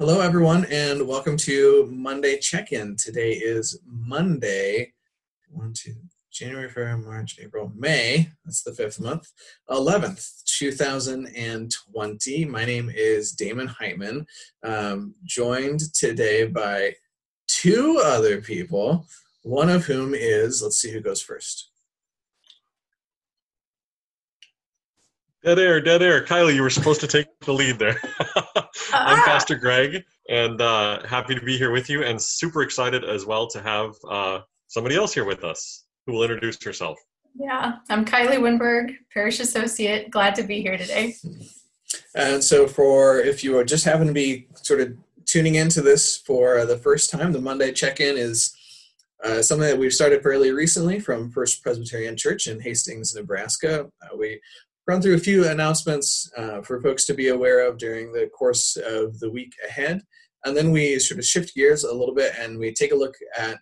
Hello, everyone, and welcome to Monday Check In. Today is Monday, one, two, January, February, March, April, May. That's the fifth month, 11th, 2020. My name is Damon Heitman, um, joined today by two other people, one of whom is, let's see who goes first. Dead air, dead air. Kylie, you were supposed to take the lead there. I'm Pastor Greg, and uh, happy to be here with you, and super excited as well to have uh, somebody else here with us who will introduce herself. Yeah, I'm Kylie Winberg, Parish Associate. Glad to be here today. And so, for if you just happen to be sort of tuning into this for the first time, the Monday check in is uh, something that we've started fairly recently from First Presbyterian Church in Hastings, Nebraska. Uh, we run through a few announcements uh, for folks to be aware of during the course of the week ahead. And then we sort of shift gears a little bit and we take a look at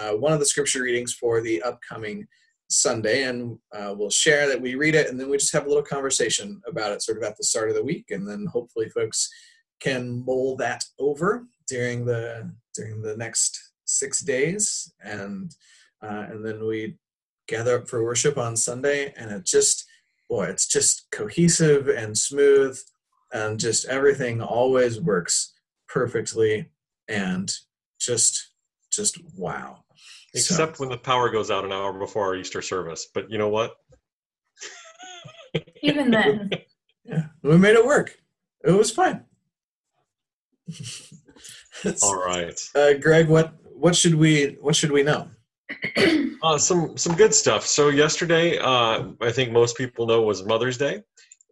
uh, one of the scripture readings for the upcoming Sunday. And uh, we'll share that we read it and then we just have a little conversation about it sort of at the start of the week. And then hopefully folks can mull that over during the during the next six days and uh, and then we gather up for worship on Sunday and it just boy, it's just cohesive and smooth, and just everything always works perfectly, and just just wow. Except so. when the power goes out an hour before our Easter service. But you know what? Even then. yeah, we made it work. It was fine. All right. Uh, Greg, what what should we what should we know? Uh, some some good stuff. So yesterday, uh, I think most people know was Mother's Day,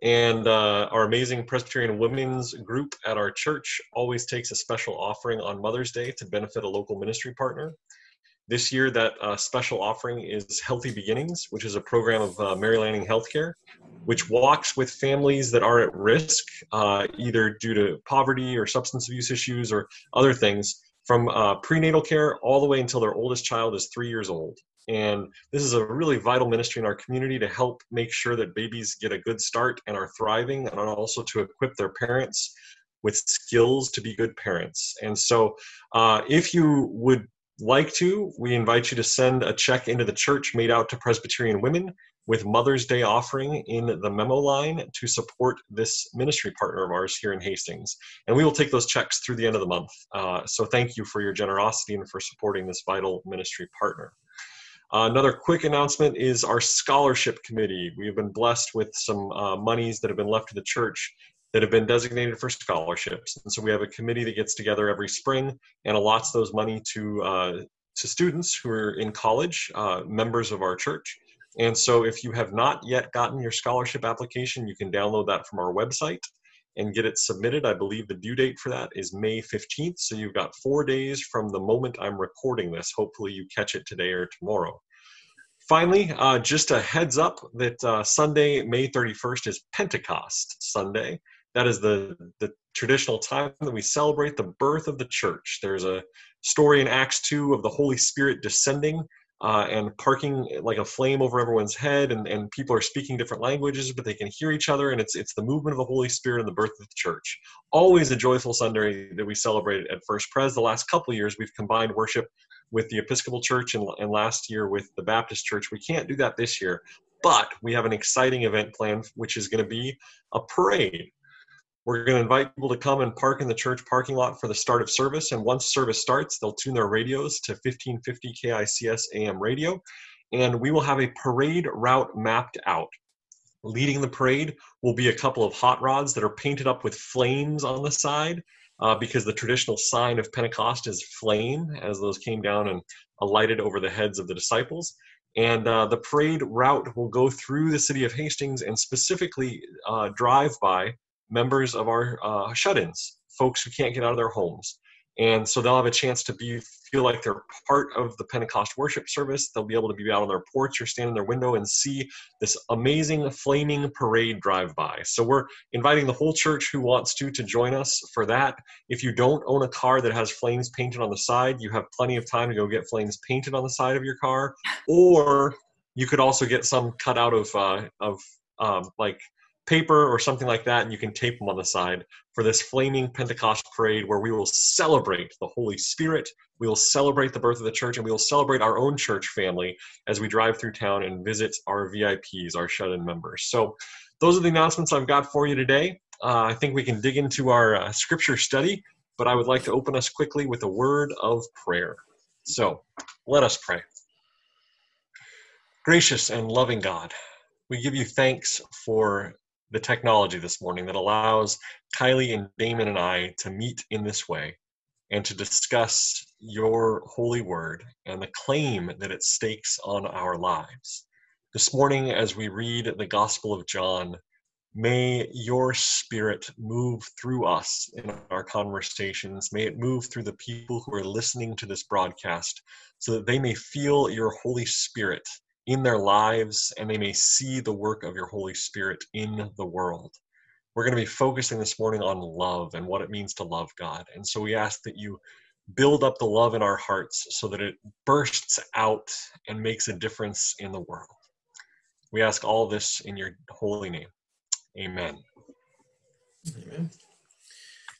and uh, our amazing Presbyterian women's group at our church always takes a special offering on Mother's Day to benefit a local ministry partner. This year, that uh, special offering is Healthy Beginnings, which is a program of uh, Mary Lanning Healthcare, which walks with families that are at risk, uh, either due to poverty or substance abuse issues or other things, from uh, prenatal care all the way until their oldest child is three years old. And this is a really vital ministry in our community to help make sure that babies get a good start and are thriving, and also to equip their parents with skills to be good parents. And so, uh, if you would like to, we invite you to send a check into the church made out to Presbyterian women with Mother's Day offering in the memo line to support this ministry partner of ours here in Hastings. And we will take those checks through the end of the month. Uh, so thank you for your generosity and for supporting this vital ministry partner. Uh, another quick announcement is our scholarship committee. We have been blessed with some uh, monies that have been left to the church that have been designated for scholarships. And so we have a committee that gets together every spring and allots those money to uh, to students who are in college, uh, members of our church. And so if you have not yet gotten your scholarship application, you can download that from our website and get it submitted. I believe the due date for that is May 15th. So you've got four days from the moment I'm recording this. Hopefully you catch it today or tomorrow. Finally, uh, just a heads up that uh, Sunday, May 31st is Pentecost Sunday. That is the, the traditional time that we celebrate the birth of the church. There's a story in Acts 2 of the Holy Spirit descending uh, and parking like a flame over everyone's head and, and people are speaking different languages but they can hear each other and it's it's the movement of the holy spirit and the birth of the church. Always a joyful sunday that we celebrate at first pres. The last couple years we've combined worship with the episcopal church and, and last year with the baptist church. We can't do that this year but we have an exciting event planned which is going to be a parade we're going to invite people to come and park in the church parking lot for the start of service. And once service starts, they'll tune their radios to 1550 KICS AM radio. And we will have a parade route mapped out. Leading the parade will be a couple of hot rods that are painted up with flames on the side. Uh, because the traditional sign of Pentecost is flame, as those came down and alighted over the heads of the disciples. And uh, the parade route will go through the city of Hastings and specifically uh, drive by members of our uh, shut-ins, folks who can't get out of their homes. And so they'll have a chance to be feel like they're part of the Pentecost worship service. They'll be able to be out on their porch or stand in their window and see this amazing flaming parade drive by. So we're inviting the whole church who wants to to join us for that. If you don't own a car that has flames painted on the side, you have plenty of time to go get flames painted on the side of your car, or you could also get some cut out of uh, of um, like paper or something like that, and you can tape them on the side for this flaming Pentecost parade where we will celebrate the Holy Spirit, we will celebrate the birth of the church, and we will celebrate our own church family as we drive through town and visit our VIPs, our shut in members. So, those are the announcements I've got for you today. Uh, I think we can dig into our uh, scripture study, but I would like to open us quickly with a word of prayer. So, let us pray. Gracious and loving God, we give you thanks for the technology this morning that allows Kylie and Damon and I to meet in this way and to discuss your holy word and the claim that it stakes on our lives. This morning, as we read the Gospel of John, may your spirit move through us in our conversations. May it move through the people who are listening to this broadcast so that they may feel your Holy Spirit in their lives and they may see the work of your Holy Spirit in the world. We're going to be focusing this morning on love and what it means to love God. And so we ask that you build up the love in our hearts so that it bursts out and makes a difference in the world. We ask all this in your holy name. Amen. Amen.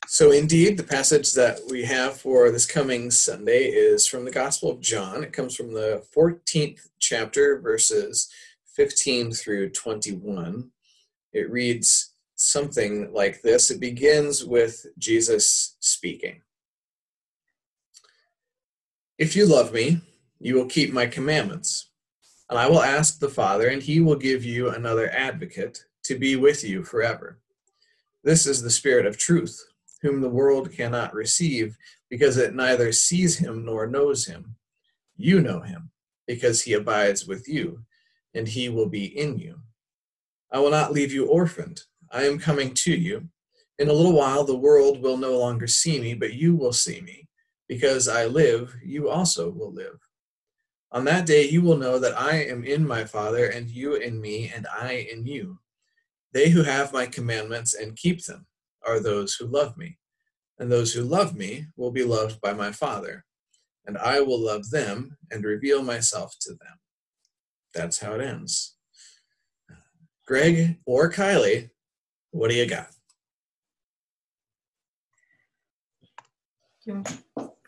So, indeed, the passage that we have for this coming Sunday is from the Gospel of John. It comes from the 14th chapter, verses 15 through 21. It reads something like this it begins with Jesus speaking. If you love me, you will keep my commandments. And I will ask the Father, and he will give you another advocate to be with you forever. This is the Spirit of truth whom the world cannot receive, because it neither sees him nor knows him. You know him, because he abides with you, and he will be in you. I will not leave you orphaned. I am coming to you. In a little while, the world will no longer see me, but you will see me. Because I live, you also will live. On that day, you will know that I am in my Father, and you in me, and I in you. They who have my commandments and keep them are those who love me. And those who love me will be loved by my Father, and I will love them and reveal myself to them. That's how it ends. Greg or Kylie, what do you got?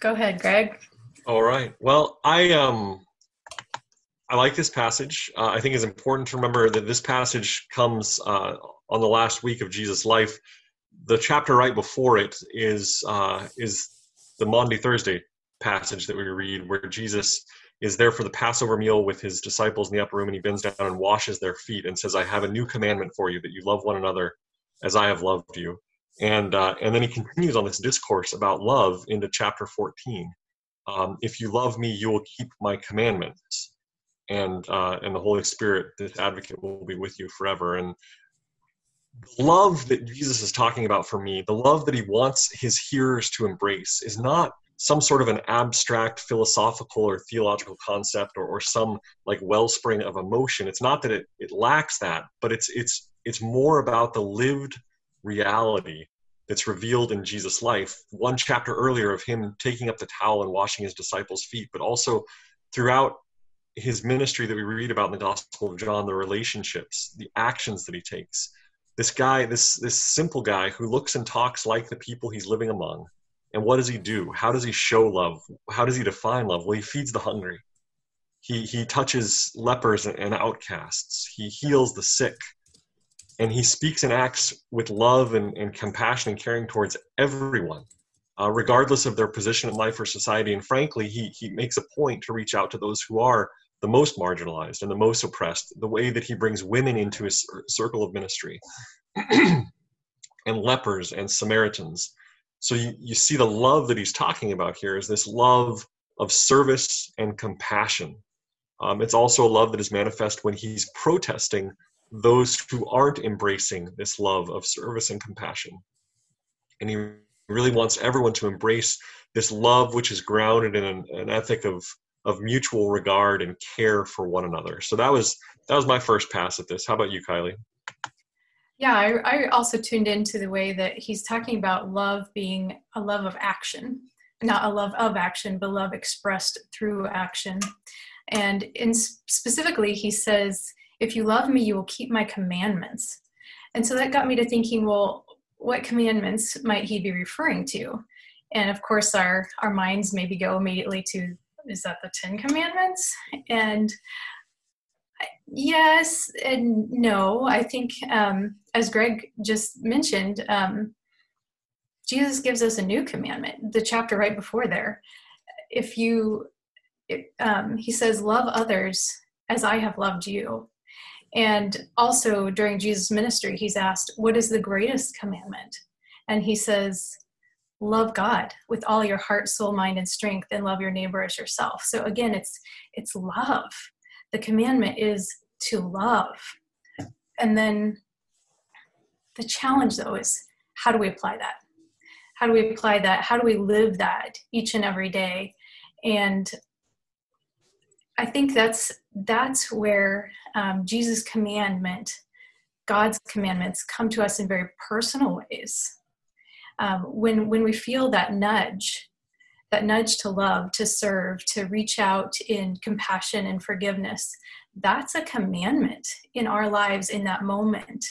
Go ahead, Greg. All right. Well, I um I like this passage. Uh, I think it's important to remember that this passage comes uh, on the last week of Jesus' life the chapter right before it is uh, is the Maundy Thursday passage that we read, where Jesus is there for the Passover meal with his disciples in the upper room, and he bends down and washes their feet and says, "I have a new commandment for you that you love one another as I have loved you." And uh, and then he continues on this discourse about love into chapter 14. Um, if you love me, you will keep my commandments, and uh, and the Holy Spirit, this Advocate, will be with you forever. And the love that Jesus is talking about for me, the love that he wants his hearers to embrace, is not some sort of an abstract philosophical or theological concept or, or some like wellspring of emotion. It's not that it, it lacks that, but it's it's it's more about the lived reality that's revealed in Jesus' life. One chapter earlier of him taking up the towel and washing his disciples' feet, but also throughout his ministry that we read about in the Gospel of John, the relationships, the actions that he takes this guy, this this simple guy who looks and talks like the people he's living among. And what does he do? How does he show love? How does he define love? Well, he feeds the hungry. He he touches lepers and outcasts. He heals the sick. And he speaks and acts with love and, and compassion and caring towards everyone, uh, regardless of their position in life or society. And frankly, he, he makes a point to reach out to those who are the most marginalized and the most oppressed, the way that he brings women into his circle of ministry, and lepers and Samaritans. So you, you see the love that he's talking about here is this love of service and compassion. Um, it's also a love that is manifest when he's protesting those who aren't embracing this love of service and compassion. And he really wants everyone to embrace this love, which is grounded in an, an ethic of of mutual regard and care for one another. So that was that was my first pass at this. How about you, Kylie? Yeah, I, I also tuned into the way that he's talking about love being a love of action, not a love of action, but love expressed through action. And in specifically, he says, "If you love me, you will keep my commandments." And so that got me to thinking, well, what commandments might he be referring to? And of course, our, our minds maybe go immediately to, is that the Ten Commandments? And yes and no. I think, um, as Greg just mentioned, um, Jesus gives us a new commandment, the chapter right before there. If you, um, he says, love others as I have loved you. And also during Jesus' ministry, he's asked, What is the greatest commandment? And he says, Love God with all your heart, soul, mind, and strength, and love your neighbor as yourself. So again, it's it's love. The commandment is to love. And then the challenge though is how do we apply that? How do we apply that? How do we live that each and every day? And I think that's that's where um, Jesus' commandment, God's commandments, come to us in very personal ways. Um, when when we feel that nudge, that nudge to love, to serve, to reach out in compassion and forgiveness, that's a commandment in our lives in that moment,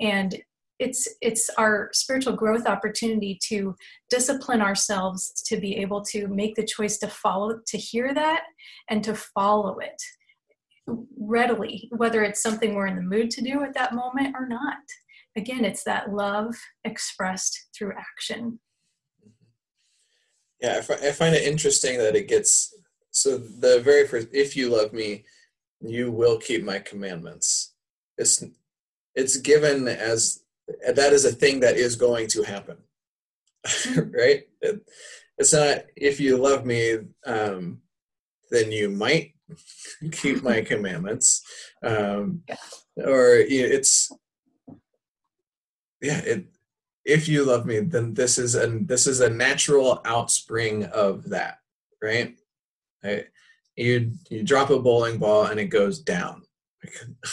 and it's it's our spiritual growth opportunity to discipline ourselves to be able to make the choice to follow to hear that and to follow it readily whether it's something we're in the mood to do at that moment or not again it's that love expressed through action. Yeah I find it interesting that it gets so the very first if you love me you will keep my commandments. It's it's given as that is a thing that is going to happen. Right? It, it's not if you love me um, then you might keep my commandments. Um, yeah. or you know, it's yeah it if you love me then this is a this is a natural outspring of that right? I, you you drop a bowling ball and it goes down.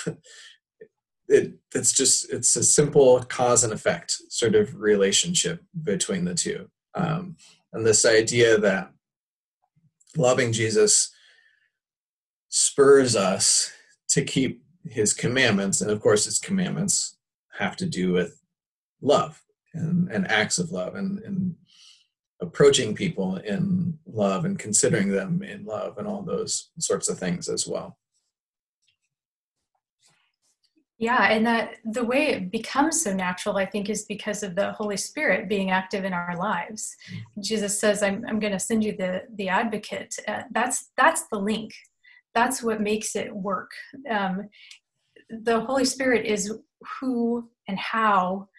It it's just it's a simple cause and effect sort of relationship between the two. Um, and this idea that loving jesus spurs us to keep his commandments and of course his commandments have to do with love and, and acts of love and, and approaching people in love and considering them in love and all those sorts of things as well yeah, and that the way it becomes so natural, I think, is because of the Holy Spirit being active in our lives. Mm-hmm. Jesus says, "I'm, I'm going to send you the the Advocate." Uh, that's that's the link. That's what makes it work. Um, the Holy Spirit is who and how,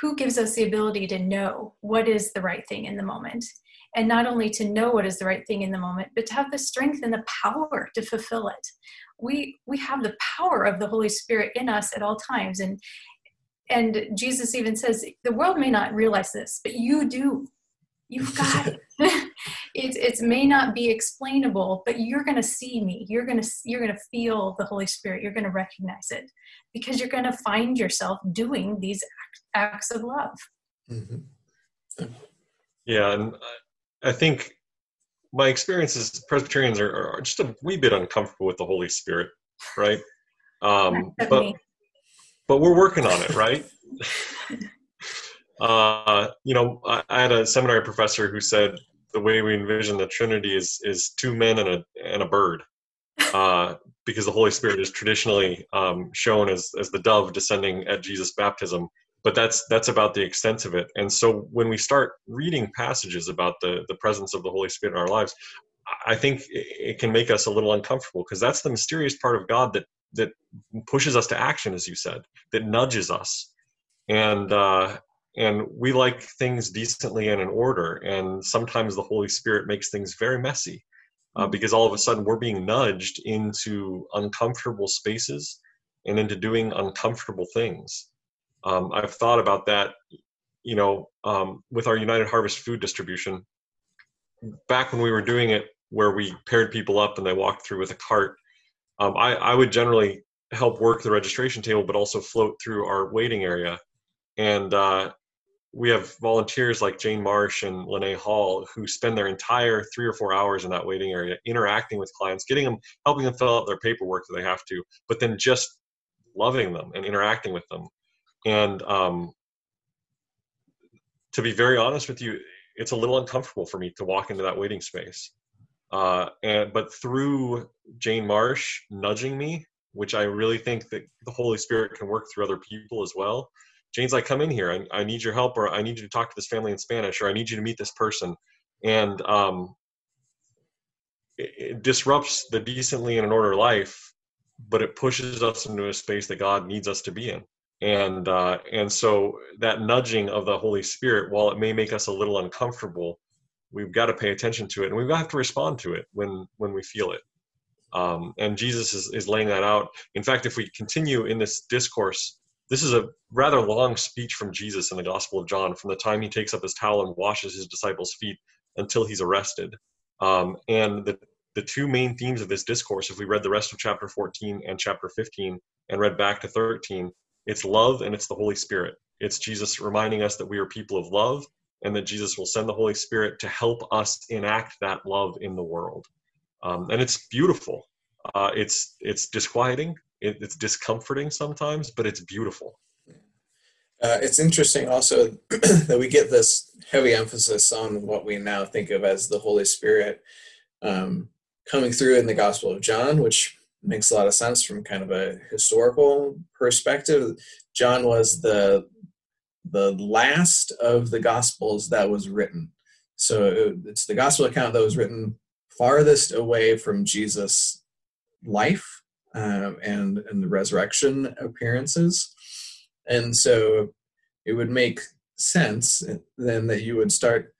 who gives us the ability to know what is the right thing in the moment, and not only to know what is the right thing in the moment, but to have the strength and the power to fulfill it. We we have the power of the holy spirit in us at all times. And and jesus even says the world may not realize this but you do. You've got it it, it may not be explainable but you're going to see me you're going to you're going to feel the holy spirit you're going to recognize it because you're going to find yourself doing these acts of love mm-hmm. yeah and i think my experience is Presbyterians are, are, just a wee bit uncomfortable with the Holy Spirit, right? Um, but but we're working on it, right? uh, you know, I, I, had a seminary professor who said the way we envision the Trinity is is two men and a and a bird, uh, because the Holy Spirit is traditionally um, shown as as the dove descending at Jesus' baptism, but that's that's about the extent of it. And so when we start reading passages about the the presence of the holy spirit in our lives i think it can make us a little uncomfortable because that's the mysterious part of god that that pushes us to action as you said that nudges us. And uh and we like things decently and in order and sometimes the holy spirit makes things very messy uh, mm-hmm. because all of a sudden we're being nudged into uncomfortable spaces and into doing uncomfortable things um, I've thought about that, you know, um, with our United Harvest food distribution. Back when we were doing it, where we paired people up and they walked through with a cart, um, I, I would generally help work the registration table, but also float through our waiting area. And uh, we have volunteers like Jane Marsh and Lene Hall who spend their entire three or four hours in that waiting area interacting with clients, getting them, helping them fill out their paperwork that they have to, but then just loving them and interacting with them and um, to be very honest with you, it's a little uncomfortable for me to walk into that waiting space. Uh, and but through Jane Marsh nudging me, which I really think that the Holy Spirit can work through other people as well. Jane's like, "Come in here. I, I need your help, or I need you to talk to this family in Spanish, or I need you to meet this person." And um, it, it disrupts the decently and an order life, but it pushes us into a space that God needs us to be in and uh, and so that nudging of the Holy Spirit, while it may make us a little uncomfortable, we've got to pay attention to it, and we've got to respond to it when when we feel it. Um, and Jesus is, is laying that out. In fact, if we continue in this discourse, this is a rather long speech from Jesus in the Gospel of John, from the time he takes up his towel and washes his disciples' feet until he's arrested. Um, and the the two main themes of this discourse, if we read the rest of chapter 14 and chapter 15 and read back to 13, it's love and it's the Holy Spirit. It's Jesus reminding us that we are people of love and that Jesus will send the Holy Spirit to help us enact that love in the world. Um, and it's beautiful. Uh, it's it's disquieting. It, it's discomforting sometimes, but it's beautiful. Uh, it's interesting also that we get this heavy emphasis on what we now think of as the Holy Spirit um, coming through in the Gospel of John, which makes a lot of sense from kind of a historical perspective. John was the the last of the gospels that was written. So it's the gospel account that was written farthest away from Jesus' life um, and and the resurrection appearances, and so it would make sense then that you would start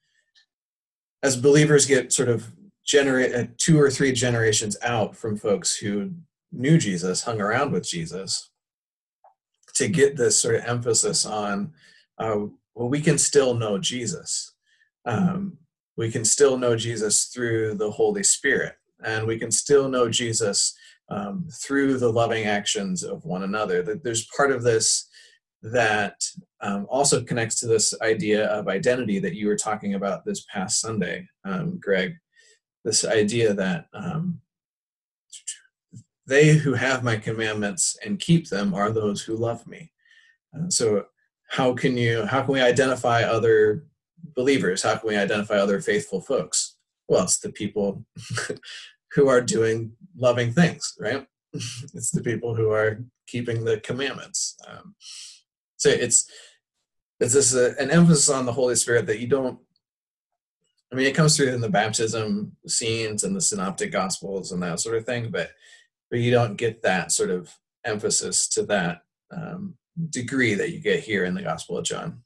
as believers get sort of generate uh, two or three generations out from folks who knew Jesus, hung around with Jesus, to get this sort of emphasis on, uh, well, we can still know Jesus. Um, we can still know Jesus through the Holy Spirit, and we can still know Jesus um, through the loving actions of one another. That there's part of this that um, also connects to this idea of identity that you were talking about this past Sunday, um, Greg this idea that um, they who have my commandments and keep them are those who love me. So how can you how can we identify other believers? How can we identify other faithful folks? Well, it's the people who are doing loving things, right? it's the people who are keeping the commandments. Um, so it's it's this an emphasis on the Holy Spirit that you don't I mean, it comes through in the baptism scenes and the synoptic gospels and that sort of thing, but but you don't get that sort of emphasis to that um, degree that you get here in the Gospel of John.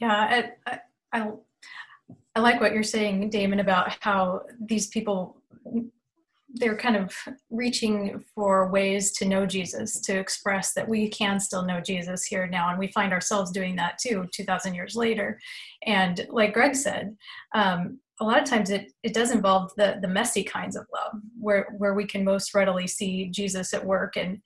Yeah, I, I, I like what you're saying, Damon, about how these people they're kind of reaching for ways to know Jesus, to express that we can still know Jesus here now. And we find ourselves doing that too, 2,000 years later. And like Greg said, um, a lot of times it, it does involve the, the messy kinds of love where, where we can most readily see Jesus at work. And,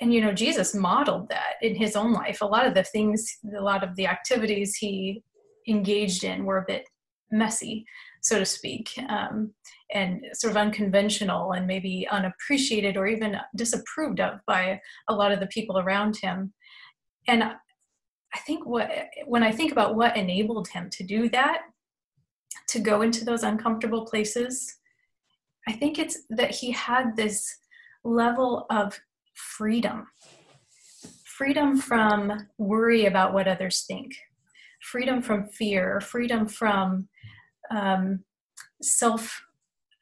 and, you know, Jesus modeled that in his own life. A lot of the things, a lot of the activities he engaged in were a bit messy so to speak, um, and sort of unconventional and maybe unappreciated or even disapproved of by a lot of the people around him. And I think what, when I think about what enabled him to do that, to go into those uncomfortable places, I think it's that he had this level of freedom freedom from worry about what others think, freedom from fear, freedom from um, self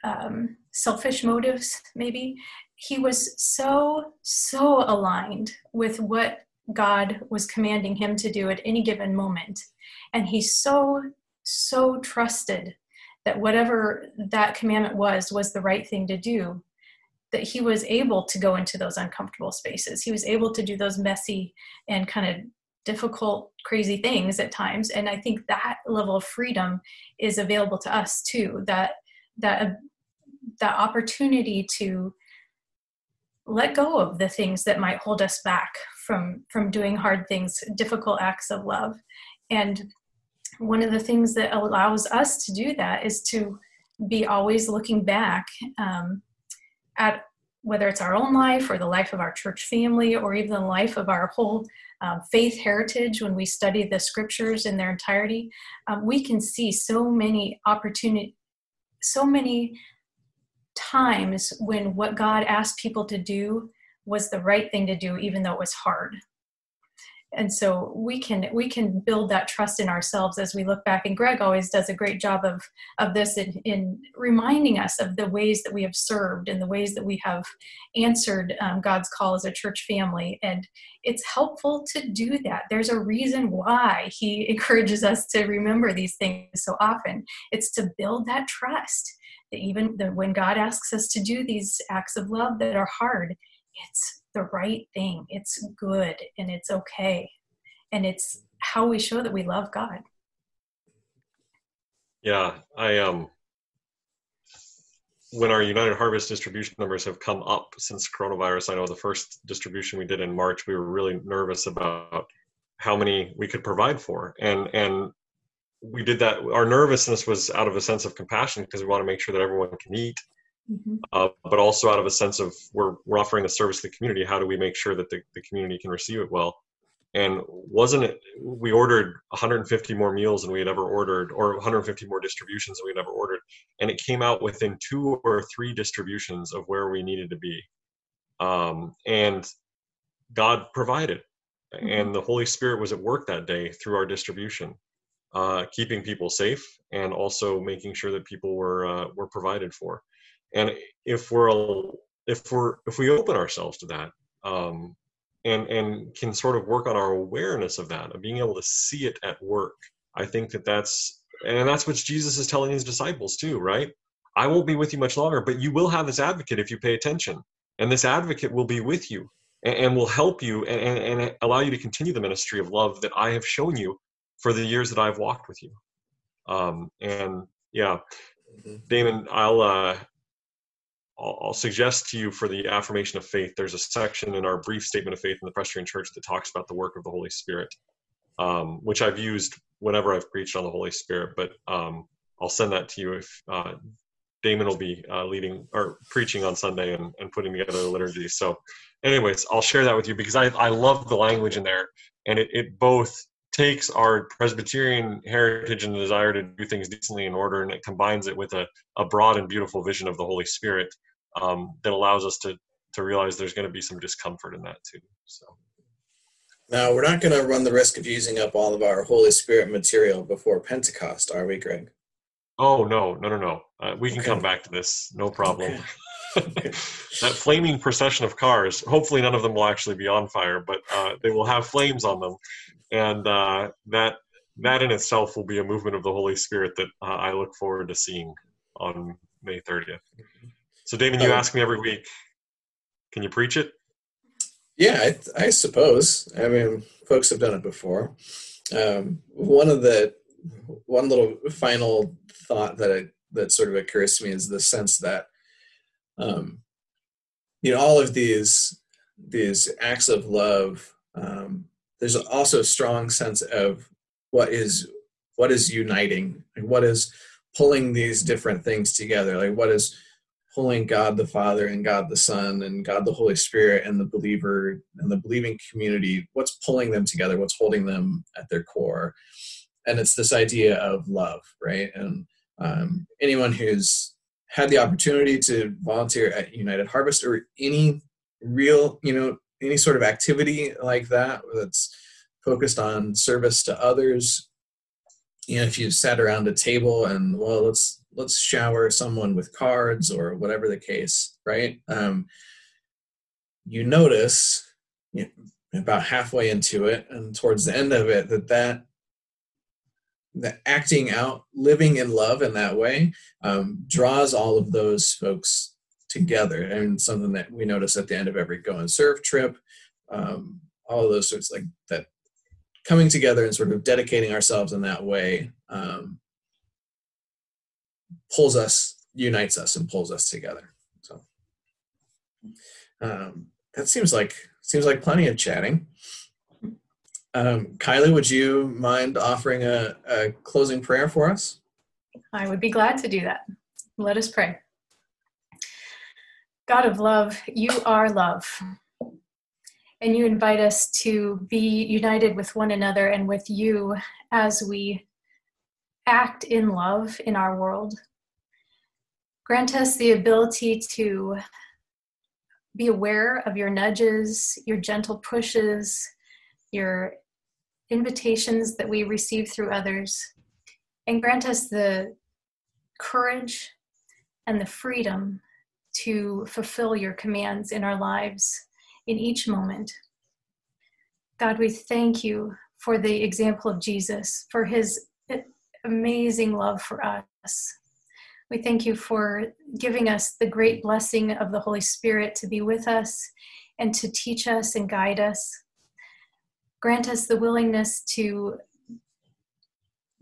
um, selfish motives maybe. He was so so aligned with what god was commanding him to do at any given moment. And he so so trusted that whatever that commandment was was the right thing to do that he was able to go into those uncomfortable spaces. He was able to do those messy and kind of difficult, crazy things at times. And I think that level of freedom is available to us too. That that uh, that opportunity to let go of the things that might hold us back from from doing hard things, difficult acts of love. And one of the things that allows us to do that is to be always looking back um, at whether it's our own life or the life of our church family or even the life of our whole um, faith heritage when we study the scriptures in their entirety um, we can see so many opportunity so many times when what god asked people to do was the right thing to do even though it was hard and so we can we can build that trust in ourselves as we look back. And greg always does a great job of of this in, in reminding us of the ways that we have served and the ways that we have answered um, god's call as a church family. And it's helpful to do that. There's a reason why he encourages us to remember these things so often. It's to build that trust that even when god asks us to do these acts of love that are hard it's the right thing. It's good and it's okay. And it's how we show that we love God. Yeah, I um when our United Harvest distribution numbers have come up since coronavirus, I know the first distribution we did in March, we were really nervous about how many we could provide for. And and we did that our nervousness was out of a sense of compassion because we want to make sure that everyone can eat mm-hmm. uh, but also out of a sense of we're, we're offering a service to the community. How do we make sure that the, the community can receive it well? And wasn't it, we ordered 150 more meals than we had ever ordered, or 150 more distributions than we had ever ordered. And it came out within two or three distributions of where we needed to be. Um, and God provided. Mm-hmm. And the Holy Spirit was at work that day through our distribution. Uh, keeping people safe and also making sure that people were uh, were provided for and if we're if we're if we open ourselves to that um, and and can sort of work on our awareness of that of being able to see it at work i think that that's and that's what jesus is telling his disciples too right? I won't be with you much longer but you will have this advocate if you pay attention. And this advocate will be with you and, and will help you and, and, and allow you to continue the ministry of love that i have shown you for the years that i've walked with you. Um, and yeah. Mm-hmm. damon i'll uh, I'll, I'll, suggest to you for the affirmation of faith, there's a section in our brief statement of faith in the Presbyterian Church that talks about the work of the Holy Spirit, um, which I've used whenever I've preached on the Holy Spirit. But um, I'll send that to you if uh, Damon will be uh, leading or preaching on Sunday and, and putting together the liturgy. So, anyways, I'll share that with you because I, I love the language in there, and it, it both takes our Presbyterian heritage and the desire to do things decently in order, and it combines it with a, a broad and beautiful vision of the Holy Spirit um, that allows us to to realize there's going to be some discomfort in that too. So. Now we're not going to run the risk of using up all of our Holy Spirit material before Pentecost, are we, Greg? Oh no, no, no, no. Uh, we can okay. come back to this, no problem. Okay. that flaming procession of cars. Hopefully, none of them will actually be on fire, but uh, they will have flames on them, and uh, that that in itself will be a movement of the Holy Spirit that uh, I look forward to seeing on May 30th. So, Damon, you um, ask me every week, can you preach it? Yeah, I, I suppose. I mean, folks have done it before. Um, one of the one little final thought that I, that sort of occurs to me is the sense that um, you know all of these these acts of love um, there's also a strong sense of what is what is uniting like what is pulling these different things together like what is pulling god the father and god the son and god the holy spirit and the believer and the believing community what's pulling them together? What's holding them at their core? And it's this idea of love right? And um, anyone who's had the opportunity to volunteer at united harvest or any real you know any sort of activity like that that's focused on service to others you know if you've sat around a table and well let's let's shower someone with cards or whatever the case right? Um, you notice you know, about halfway into it and towards the end of it that that that acting out living in love in that way um, draws all of those folks together and something that we notice at the end of every go and serve trip um, all of those sorts like that coming together and sort of dedicating ourselves in that way um, pulls us unites us and pulls us together. So um, that seems like seems like plenty of chatting. Um, kylie would you mind offering a, a closing prayer for us? I would be glad to do that. Let us pray. God of love, you are love. And you invite us to be united with one another and with you as we act in love in our world. Grant us the ability to be aware of your nudges, your gentle pushes, your invitations that we receive through others, and grant us the courage and the freedom to fulfill your commands in our lives in each moment. God, we thank you for the example of Jesus, for his amazing love for us. We thank you for giving us the great blessing of the Holy Spirit to be with us and to teach us and guide us. Grant us the willingness to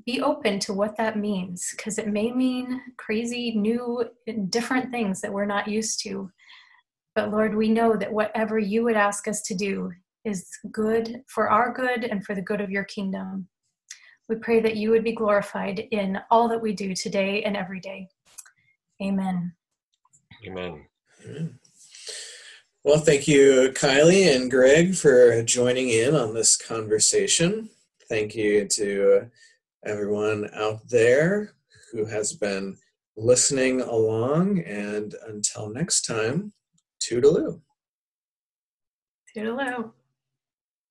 be open to what that means because it may mean crazy, new, different things that we're not used to. But Lord, we know that whatever you would ask us to do is good for our good and for the good of your kingdom. We pray that you would be glorified in all that we do today and every day. Amen. Amen. Amen. Well, thank you, Kylie and Greg, for joining in on this conversation. Thank you to everyone out there who has been listening along. And until next time, toodaloo. Toodaloo.